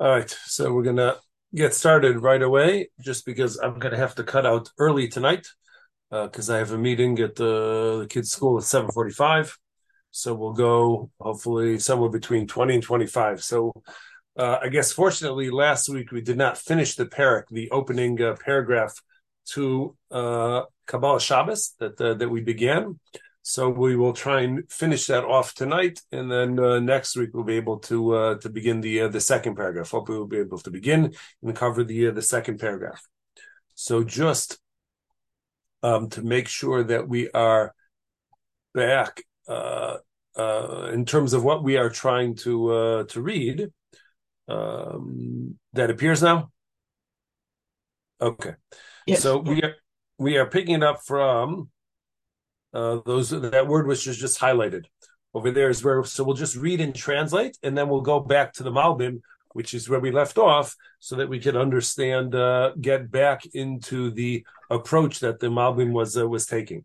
All right, so we're gonna get started right away, just because I'm gonna have to cut out early tonight, because uh, I have a meeting at the, the kids' school at 7:45. So we'll go hopefully somewhere between 20 and 25. So uh, I guess fortunately last week we did not finish the parak, the opening uh, paragraph to uh, Kabbolos Shabbos that uh, that we began. So we will try and finish that off tonight, and then uh, next week we'll be able to uh, to begin the uh, the second paragraph. Hopefully, we'll be able to begin and cover the uh, the second paragraph. So just um, to make sure that we are back uh, uh, in terms of what we are trying to to read, um, that appears now. Okay, yes. so we are we are picking it up from uh, those that word which is just highlighted. Over there is where so we'll just read and translate and then we'll go back to the Malbim which is where we left off so that we can understand uh, get back into the approach that the Malbim was uh, was taking.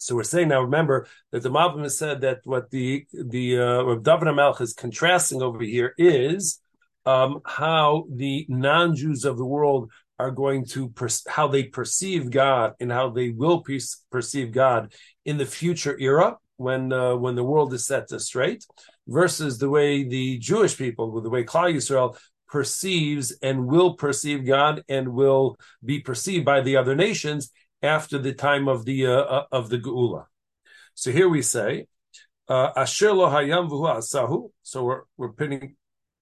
So we're saying now remember that the Malbim has said that what the the uh, David Melech is contrasting over here is um, how the non-Jews of the world are going to per- how they perceive God and how they will per- perceive God in the future era when uh, when the world is set to straight, versus the way the Jewish people, with the way Klal Yisrael perceives and will perceive God and will be perceived by the other nations after the time of the uh, uh of the Geula. So here we say, uh, Asher lo hayam asahu. So we're we're pinning.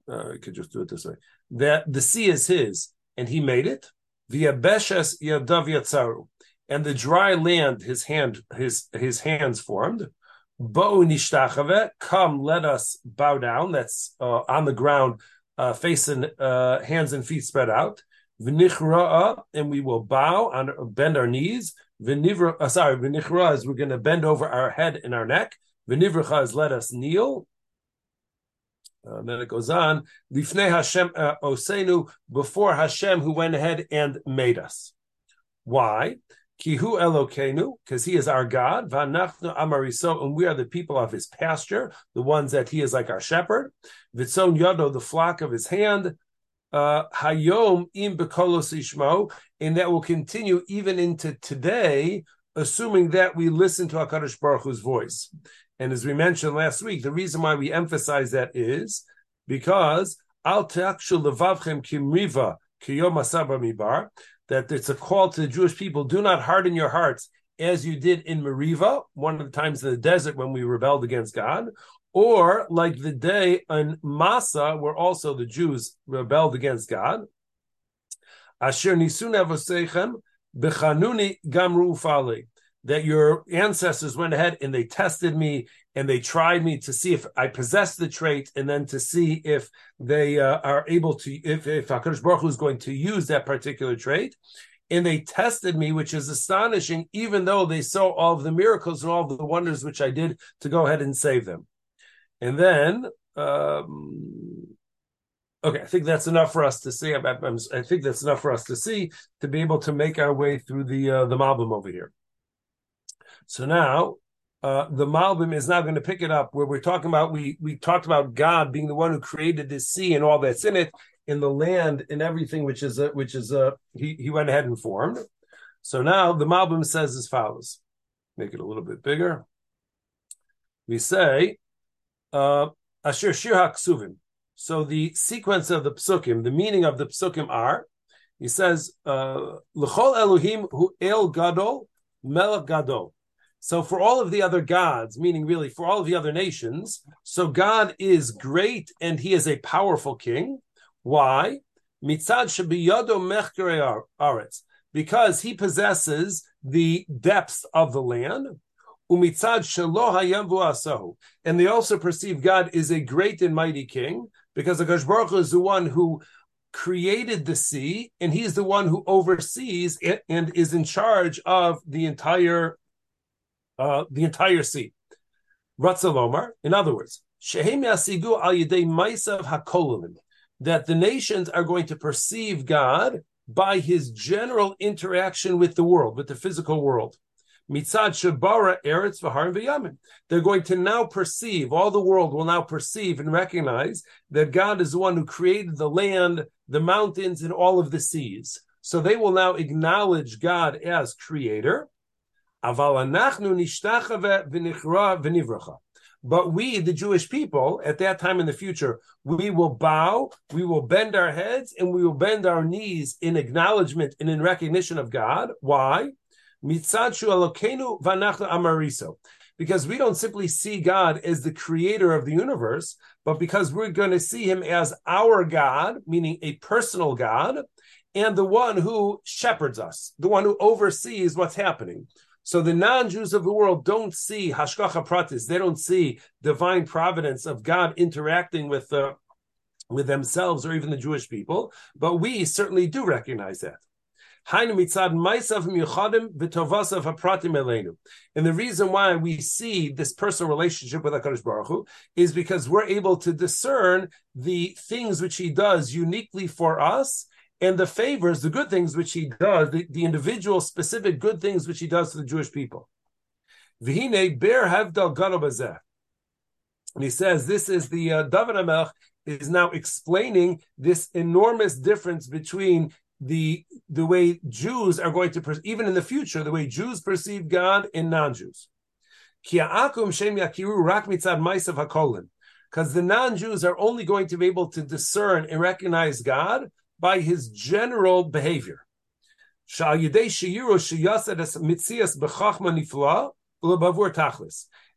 Uh, I could just do it this way. That the sea is his and he made it. Via beshes yadav yatzaru, and the dry land his hand his his hands formed. Bo nishtachave, come, let us bow down. That's uh, on the ground, uh, facing uh, hands and feet spread out. V'nichra'a, and we will bow on bend our knees. V'nivra, uh, sorry, v'nichra is we're going to bend over our head and our neck. V'nivracha is let us kneel. Uh, then it goes on, Lifnei Hashem uh, Osenu, before Hashem who went ahead and made us. Why? Kihu Elokenu, because he is our God, Vanachnu Amariso, and we are the people of his pasture, the ones that he is like our shepherd. Vitzon Yodo, the flock of his hand. Uh, Hayom im ishmo, and that will continue even into today, assuming that we listen to Hakadosh Baruch Hu's voice. And as we mentioned last week, the reason why we emphasize that is because al kimriva mibar, that it's a call to the Jewish people: do not harden your hearts as you did in Meriva, one of the times in the desert when we rebelled against God, or like the day in Massa, where also the Jews rebelled against God. Asher nisun bechanuni gamru fali that your ancestors went ahead and they tested me and they tried me to see if I possess the trait and then to see if they uh, are able to, if, if HaKadosh Baruch Hu is going to use that particular trait. And they tested me, which is astonishing, even though they saw all of the miracles and all of the wonders which I did to go ahead and save them. And then, um, okay, I think that's enough for us to see. I, I, I, think that's enough for us to see to be able to make our way through the uh, the Malbim over here. So now uh, the Malbim is now going to pick it up where we're talking about we we talked about God being the one who created this sea and all that's in it, in the land and everything which is a, which is a he he went ahead and formed. So now the Malbim says as follows. Make it a little bit bigger. We say uh, Asher Shir HaKsuvim. So the sequence of the psukim, the meaning of the psukim are, he says, uh, L'chol Elohim hu El Gadol Melech Gadol. So for all of the other gods, meaning really for all of the other nations, so God is great and he is a powerful king. Why? Because he possesses the depths of the land. And they also perceive God is a great and mighty king because the Baruch is the one who created the sea and he's the one who oversees it and is in charge of the entire uh, the entire sea. Ratzalomar, in other words, Shehem Yasigu al Yidei Maisav that the nations are going to perceive God by his general interaction with the world, with the physical world. Mitzad Shabara Eretz. They're going to now perceive, all the world will now perceive and recognize that God is the one who created the land, the mountains, and all of the seas. So they will now acknowledge God as creator. But we, the Jewish people, at that time in the future, we will bow, we will bend our heads, and we will bend our knees in acknowledgement and in recognition of God. Why? Because we don't simply see God as the creator of the universe, but because we're going to see him as our God, meaning a personal God, and the one who shepherds us, the one who oversees what's happening. So the non-Jews of the world don't see hashgacha pratis; they don't see divine providence of God interacting with uh, with themselves or even the Jewish people. But we certainly do recognize that. And the reason why we see this personal relationship with HaKadosh Baruch Hu is because we're able to discern the things which He does uniquely for us and the favors, the good things which he does, the, the individual specific good things which he does to the Jewish people. Ber havdal And he says this is the uh, David Amelech is now explaining this enormous difference between the the way Jews are going to even in the future the way Jews perceive God and non-Jews. Because the non-Jews are only going to be able to discern and recognize God by his general behavior.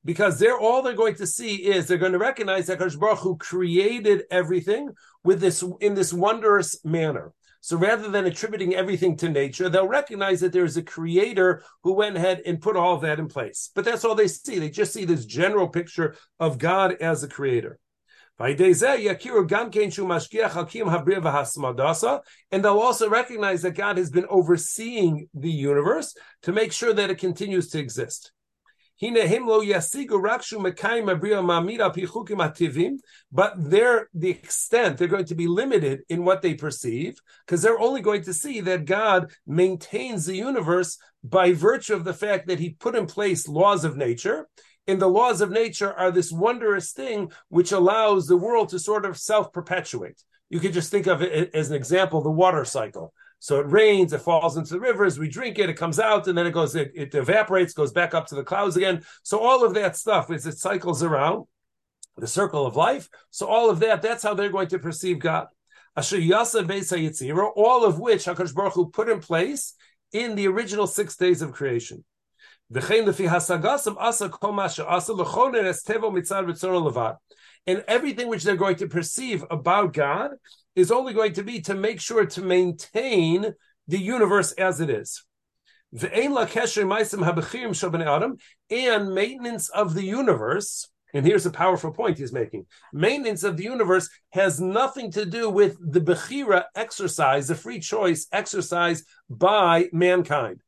Because they're all they're going to see is they're going to recognize that Hakadosh Baruch Hu created everything with this in this wondrous manner. So rather than attributing everything to nature, they'll recognize that there's a creator who went ahead and put all that in place. But that's all they see. They just see this general picture of God as a creator. And they'll also recognize that God has been overseeing the universe to make sure that it continues to exist. But they're the extent they're going to be limited in what they perceive because they're only going to see that God maintains the universe by virtue of the fact that He put in place laws of nature in the laws of nature are this wondrous thing which allows the world to sort of self perpetuate. You could just think of it as an example the water cycle. So it rains, it falls into the rivers, we drink it, it comes out, and then it goes, it, it evaporates, goes back up to the clouds again. So all of that stuff as it cycles around the circle of life. So all of that, that's how they're going to perceive God. all of which HaKadosh Baruch Hu put in place in the original six days of creation. And everything which they're going to perceive about God is only going to be to make sure to maintain the universe as it is. And maintenance of the universe, and here's a powerful point he's making maintenance of the universe has nothing to do with the Bechira exercise, the free choice exercise by mankind.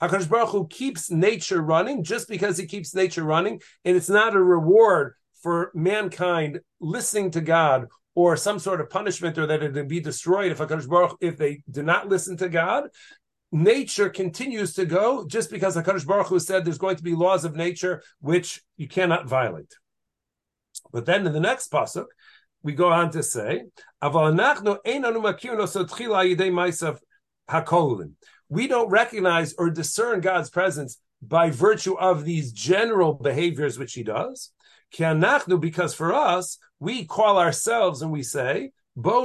Hakadosh Baruch Hu keeps nature running just because he keeps nature running, and it's not a reward for mankind listening to God or some sort of punishment or that it would be destroyed if Hakadosh Baruch if they do not listen to God. Nature continues to go just because Hakadosh Baruch Hu said there's going to be laws of nature which you cannot violate. But then in the next pasuk, we go on to say, we don't recognize or discern God's presence by virtue of these general behaviors which he does. Because for us, we call ourselves and we say, Bo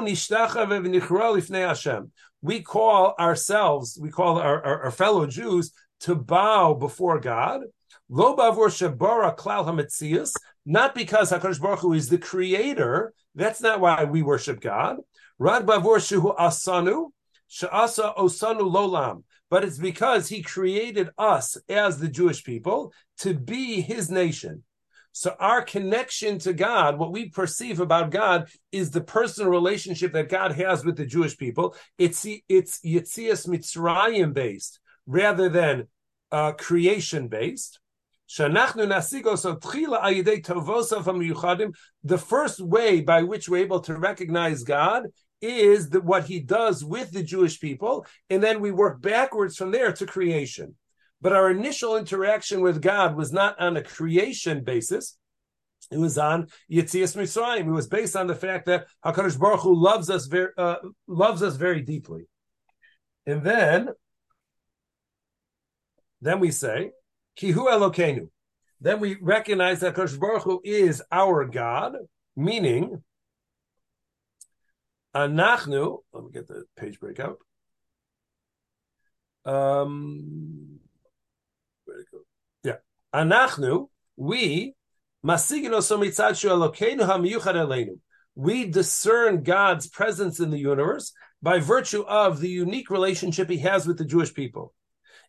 We call ourselves, we call our, our, our fellow Jews to bow before God. Lo bavur klal not because Hakadosh Baruch Hu is the creator. That's not why we worship God. Rad bavur shehu asanu, Sha'asa osanu lolam. But it's because he created us as the Jewish people to be his nation. So our connection to God, what we perceive about God, is the personal relationship that God has with the Jewish people. It's it's Yitzias Mitzrayim based rather than uh, creation based. The first way by which we're able to recognize God is that what he does with the Jewish people, and then we work backwards from there to creation. But our initial interaction with God was not on a creation basis. It was on Yitzias Mitzrayim. It was based on the fact that Hakadosh Baruch Hu loves us very uh, loves us very deeply. And then, then we say, Kihu Elokeinu. Then we recognize that Hakadosh Baruch Hu is our God, meaning Anachnu. Let me get the page breakout. Um, where go? Yeah, Anachnu. We we discern God's presence in the universe by virtue of the unique relationship he has with the Jewish people.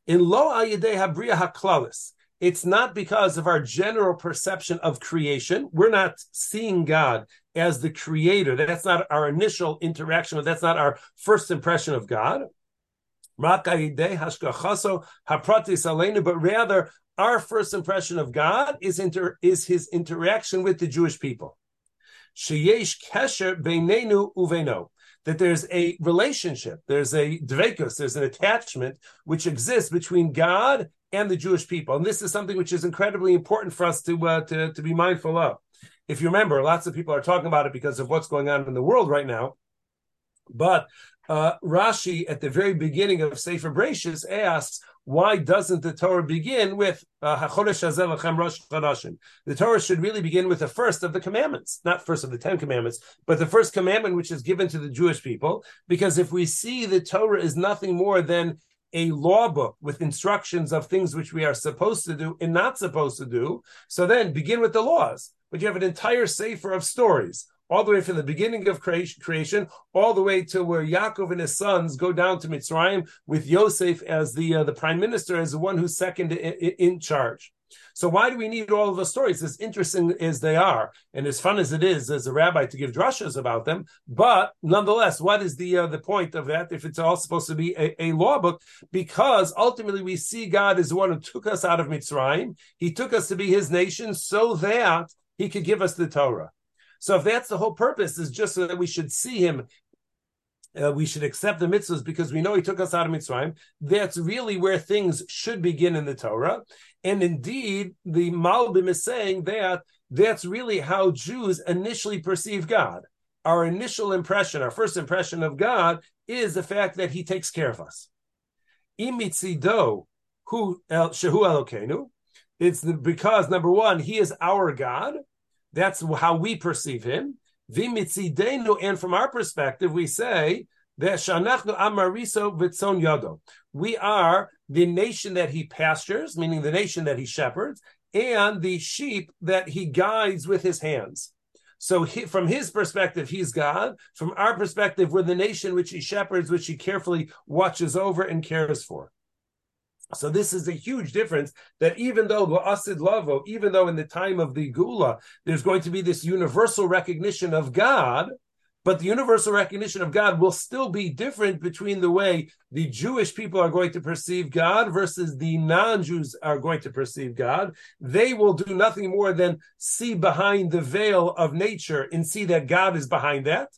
In lo haklalis, it's not because of our general perception of creation. We're not seeing God as the creator. That's not our initial interaction. That's not our first impression of God. But rather, our first impression of God is inter, is his interaction with the Jewish people. That there's a relationship, there's a dvekos, there's an attachment which exists between God and the Jewish people, and this is something which is incredibly important for us to uh, to, to be mindful of. If you remember, lots of people are talking about it because of what's going on in the world right now. But uh, Rashi, at the very beginning of Sefer Bereshis, asks, why doesn't the Torah begin with uh, The Torah should really begin with the first of the commandments, not first of the Ten Commandments, but the first commandment which is given to the Jewish people. Because if we see the Torah is nothing more than a law book with instructions of things which we are supposed to do and not supposed to do, so then begin with the laws. But you have an entire sefer of stories all the way from the beginning of creation, all the way to where Yaakov and his sons go down to Mitzrayim with Yosef as the uh, the prime minister, as the one who's second in, in, charge. So why do we need all of the stories? As interesting as they are, and as fun as it is as a rabbi to give drushes about them, but nonetheless, what is the uh, the point of that if it's all supposed to be a, a, law book? Because ultimately we see God as the one who took us out of Mitzrayim. He took us to be His nation so that He could give us the Torah. So if that's the whole purpose, is just so that we should see him, uh, we should accept the mitzvahs because we know he took us out of Mitzrayim. That's really where things should begin in the Torah. And indeed, the Malbim is saying that that's really how Jews initially perceive God. Our initial impression, our first impression of God, is the fact that He takes care of us. Imitzido, who shehu Elokeinu. It's because number one, He is our God, that's how we perceive him. Vimitzidenu, and from our perspective, we say that Shanachnu Amariso Vitzon Yado. We are the nation that he pastures, meaning the nation that he shepherds, and the sheep that he guides with his hands. So, he, from his perspective, he's God. From our perspective, we're the nation which he shepherds, which he carefully watches over and cares for. So this is a huge difference that even though La'asid Lavo, even though in the time of the Geula, there's going to be this universal recognition of God, but the universal recognition of God will still be different between the way the Jewish people are going to perceive God versus the non-Jews are going to perceive God. They will do nothing more than see behind the veil of nature and see that God is behind that.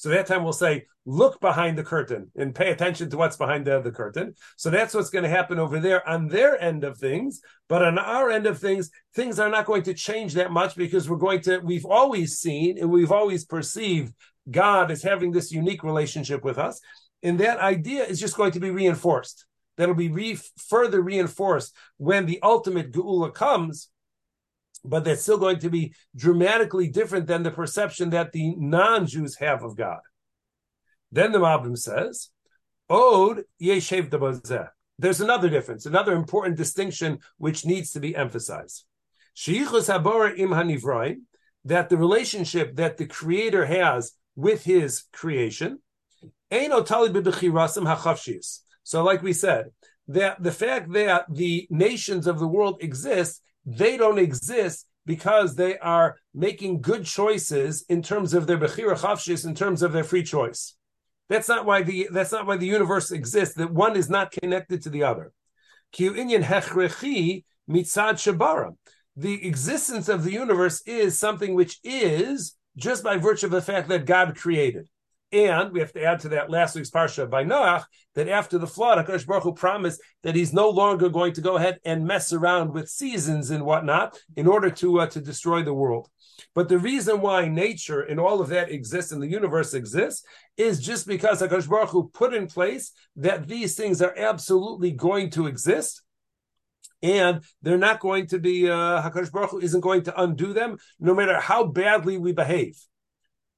So that time we'll say, look behind the curtain and pay attention to what's behind the, curtain. So that's what's going to happen over there on their end of things. But on our end of things, things are not going to change that much because we're going to, we've always seen and we've always perceived God as having this unique relationship with us. And that idea is just going to be reinforced. That'll be re- further reinforced when the ultimate Geula comes but that's still going to be dramatically different than the perception that the non-Jews have of God. Then the Malbim says, Od yeshev dabazeh. There's another difference, another important distinction which needs to be emphasized. Sheichus habora im that the relationship that the Creator has with His creation, so, like we said, that the fact that the nations of the world exist they don't exist because they are making good choices in terms of their bechira chavshis, in terms of their free choice. That's not why the that's not why the universe exists. That one is not connected to the other. The existence of the universe is something which is just by virtue of the fact that God created. And we have to add to that last week's parsha by Noach that after the flood, Hakadosh Baruch Hu promised that he's no longer going to go ahead and mess around with seasons and whatnot in order to uh, to destroy the world. But the reason why nature and all of that exists and the universe exists is just because Hakadosh Baruch Hu put in place that these things are absolutely going to exist and they're not going to be uh, Hakadosh Baruch Hu isn't going to undo them, no matter how badly we behave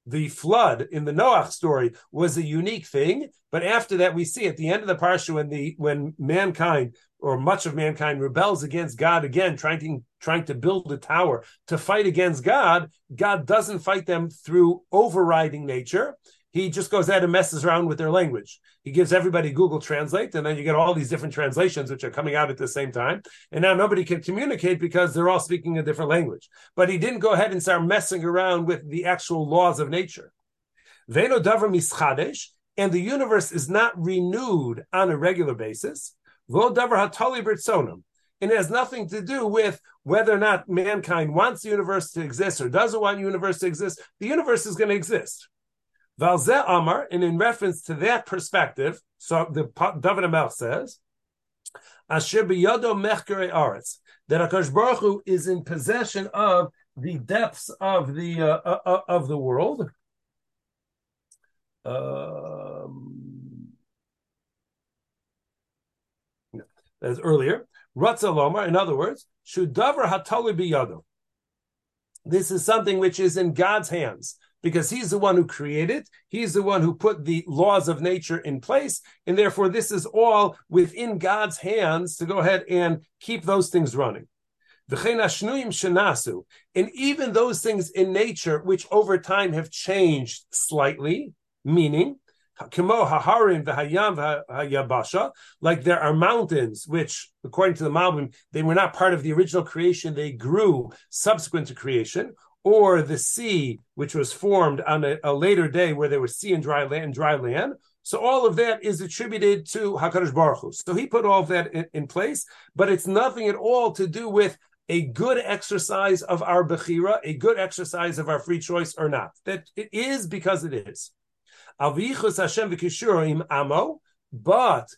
the flood in the Noach story was a unique thing. But after that, we see at the end of the parsha when the when mankind or much of mankind rebels against God again, trying to trying to build a tower to fight against God. God doesn't fight them through overriding nature he just goes ahead and messes around with their language. He gives everybody Google Translate, and then you get all these different translations which are coming out at the same time. And now nobody can communicate because they're all speaking a different language. But he didn't go ahead and start messing around with the actual laws of nature. Veno davar mischadesh, and the universe is not renewed on a regular basis. Vo davar hatali b'rtzonim. And it has nothing to do with whether or not mankind wants the universe to exist or doesn't want the universe to exist. The universe is going to exist. Valze Amar, and in reference to that perspective, so the David Amel says, Asher biyado mechkere aretz, that Akash Baruch Hu is in possession of the depths of the uh, uh, uh of the world. Um, as earlier, Ratzalomar, in other words, Shudavar Hatali biyado. This is something which is in God's hands because he's the one who created, he's the one who put the laws of nature in place, and therefore this is all within God's hands to go ahead and keep those things running. And even those things in nature which over time have changed slightly, meaning like there are mountains which, according to the Malbim, they were not part of the original creation, they grew subsequent to creation, or the sea, which was formed on a, a, later day where there was sea and dry land, dry land. So all of that is attributed to Hakadosh Baruch Hu. So he put all of that in, in, place, but it's nothing at all to do with a good exercise of our bechira, a good exercise of our free choice or not. That it is because it is. Avichus Hashem v'kishurim amo, but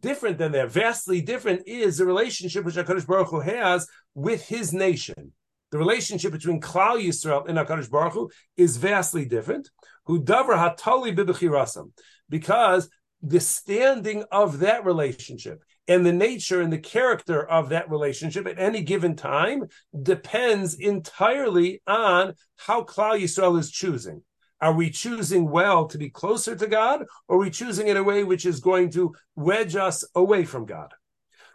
different than that, vastly different, is the relationship which Hakadosh Baruch Hu has with His nation the relationship between Klal Yisrael and Hakadosh Baruch Hu is vastly different. Who hatali because the standing of that relationship and the nature and the character of that relationship at any given time depends entirely on how Klal Yisrael is choosing. Are we choosing well to be closer to God, or are we choosing in a way which is going to wedge us away from God?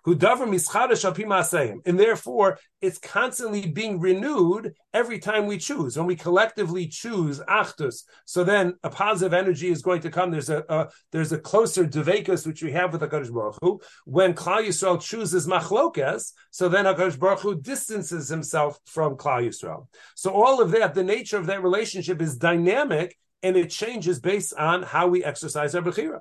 And therefore it's constantly being renewed every time we choose. When we collectively choose achdus, so then a positive energy is going to come. There's a, a there's a closer devekus which we have with Hakadosh Baruch Hu. When Klal Yisrael chooses machlokas, so then Hakadosh Baruch Hu distances himself from Klal Yisrael. So all of that, the nature of that relationship is dynamic and it changes based on how we exercise our bechira.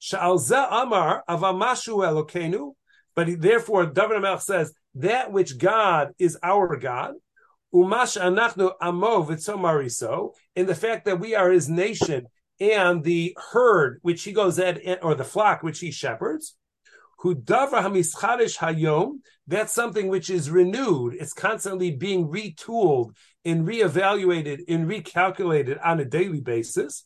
Sha'al amar avamashu elokenu but therefore, David Melech says that which God is our God, umash anachnu amov mariso, in the fact that we are His nation and the herd which He goes at, or the flock which He shepherds. Who davar hamischadish hayom? That's something which is renewed. It's constantly being retooled and reevaluated and recalculated on a daily basis.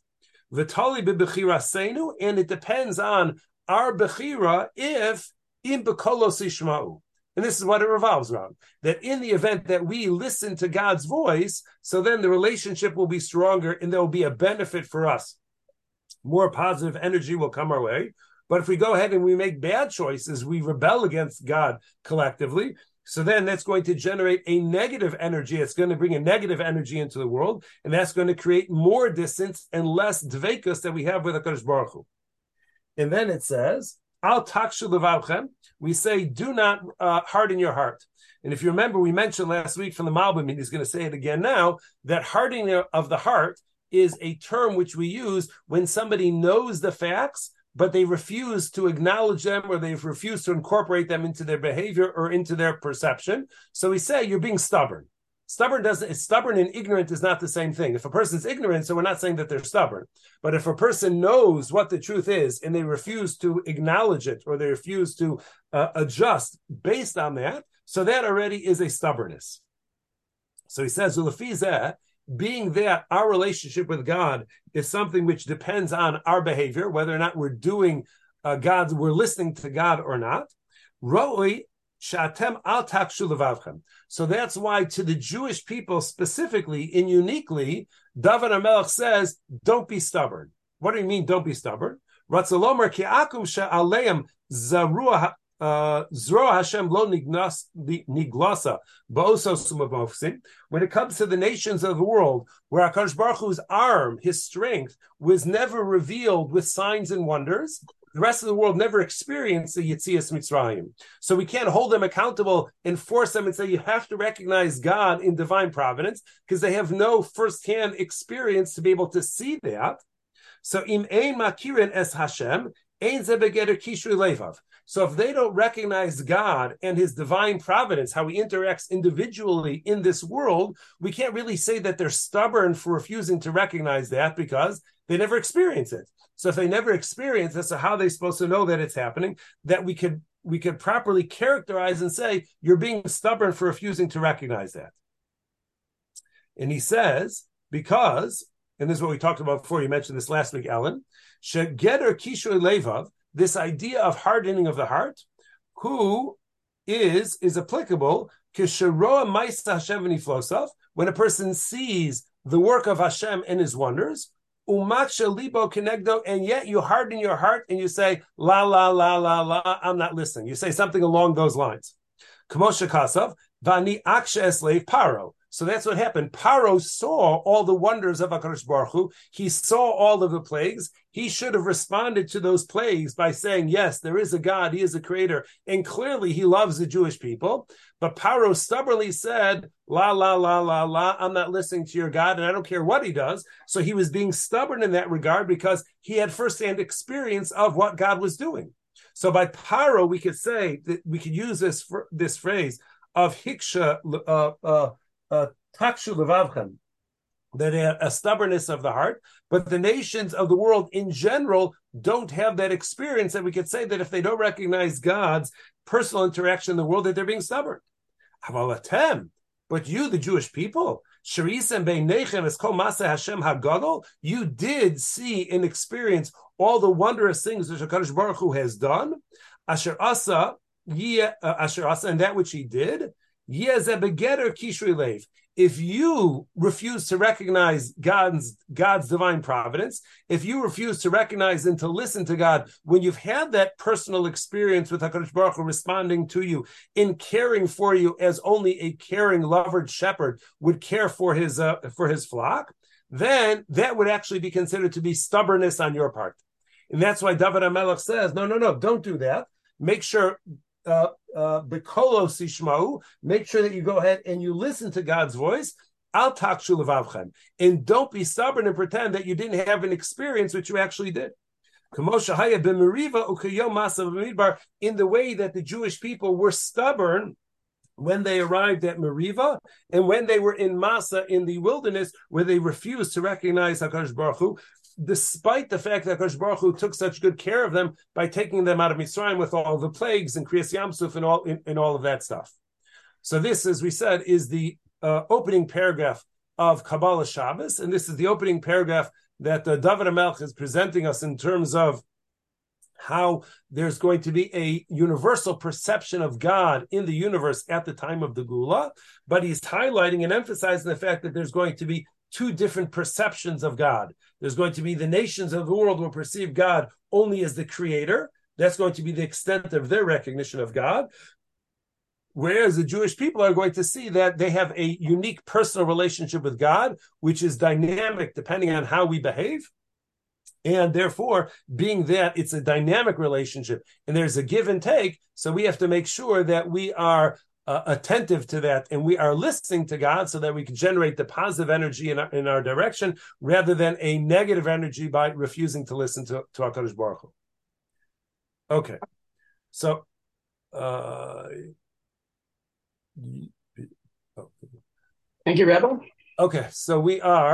Vitali bebechirasenu, and it depends on our bechira if in bekolos ishma'u. And this is what it revolves around. That in the event that we listen to God's voice, so then the relationship will be stronger and there will be a benefit for us. More positive energy will come our way. But if we go ahead and we make bad choices, we rebel against God collectively. So then that's going to generate a negative energy. It's going to bring a negative energy into the world. And that's going to create more distance and less dvekus that we have with HaKadosh Baruch Hu. And then it says, Al takshu levavchem. We say, do not uh, harden your heart. And if you remember, we mentioned last week from the Malbim, and he's going to say it again now, that hardening of the heart is a term which we use when somebody knows the facts, but they refuse to acknowledge them or they've refused to incorporate them into their behavior or into their perception. So we say, you're being stubborn. Stubborn doesn't stubborn and ignorant is not the same thing. If a person's ignorant, so we're not saying that they're stubborn. But if a person knows what the truth is and they refuse to acknowledge it or they refuse to uh, adjust based on that, so that already is a stubbornness. So he says, being that our relationship with God is something which depends on our behavior, whether or not we're doing uh, God's, we're listening to God or not. Roi shatem al So that's why to the Jewish people specifically and uniquely, David Amelech says, "Don't be stubborn." What do you mean? Don't be stubborn. Ratzalomer ki akum she'aleim zarua uh, Zro Hashem lo niglasa When it comes to the nations of the world, where Hakadosh Baruch Hu's arm, his strength, was never revealed with signs and wonders, the rest of the world never experienced the Yitzias Mitzrayim. So we can't hold them accountable and force them and say you have to recognize God in divine providence because they have no firsthand experience to be able to see that. So im ein makirin es Hashem ein ze kishri levav. So if they don't recognize God and his divine providence, how he interacts individually in this world, we can't really say that they're stubborn for refusing to recognize that because they never experience it. So if they never experience it, so how are they supposed to know that it's happening? That we could we could properly characterize and say you're being stubborn for refusing to recognize that. And he says, because, and this is what we talked about before, you mentioned this last week, Ellen, Shegeter Kishoy Levav, this idea of hardening of the heart, who is is applicable when a person sees the work of Hashem and His wonders, and yet you harden your heart and you say la la la la la. I'm not listening. You say something along those lines. Kamosha Kasav vani aksha eslev paro. So that's what happened. Paro saw all the wonders of Hakadosh Baruch Hu. He saw all of the plagues. He should have responded to those plagues by saying, "Yes, there is a God. He is a creator, and clearly He loves the Jewish people." But Paro stubbornly said, "La la la la la. I'm not listening to your God, and I don't care what He does." So he was being stubborn in that regard because he had firsthand experience of what God was doing. So by Paro, we could say that we could use this this phrase of hiksha. Uh, uh, takshu levavchem, that a stubbornness of the heart, but the nations of the world in general don't have that experience that we could say that if they don't recognize God's personal interaction in the world, that they're being stubborn. But you, the Jewish people, Sharisem Beinechem is called Masa Hashem Hagadol. you did see and experience all the wondrous things that Hakadosh Baruch Hu has done. Asher asa, uh, asher asa, and that which he did. If you refuse to recognize God's God's divine providence, if you refuse to recognize and to listen to God, when you've had that personal experience with Hakadosh Baruch Hu responding to you in caring for you as only a caring, lover shepherd would care for his uh, for his flock, then that would actually be considered to be stubbornness on your part, and that's why David Amelech says, "No, no, no, don't do that. Make sure uh, uh, make sure that you go ahead and you listen to God's voice. Al takshu and don't be stubborn and pretend that you didn't have an experience which you actually did. In the way that the Jewish people were stubborn when they arrived at Meriva and when they were in Masa in the wilderness, where they refused to recognize Hakadosh Baruch Hu, despite the fact that Hakadosh Baruch Hu took such good care of them by taking them out of Mitzrayim with all the plagues and Kriyas Yamsuf and all and all of that stuff. So this, as we said, is the uh, opening paragraph of Kabbolos Shabbos, and this is the opening paragraph that uh, David Amelech is presenting us in terms of how there's going to be a universal perception of God in the universe at the time of the Geula, but he's highlighting and emphasizing the fact that there's going to be two different perceptions of God. There's going to be the nations of the world will perceive God only as the creator. That's going to be the extent of their recognition of God. Whereas the Jewish people are going to see that they have a unique personal relationship with God, which is dynamic depending on how we behave. And therefore, being that it's a dynamic relationship and there's a give and take, so we have to make sure that we are uh, attentive to that and we are listening to God so that we can generate the positive energy in our, in our direction rather than a negative energy by refusing to listen to, to HaKadosh Baruch Hu. Okay. So, uh, oh. Thank you, Rabbi. Okay, so we are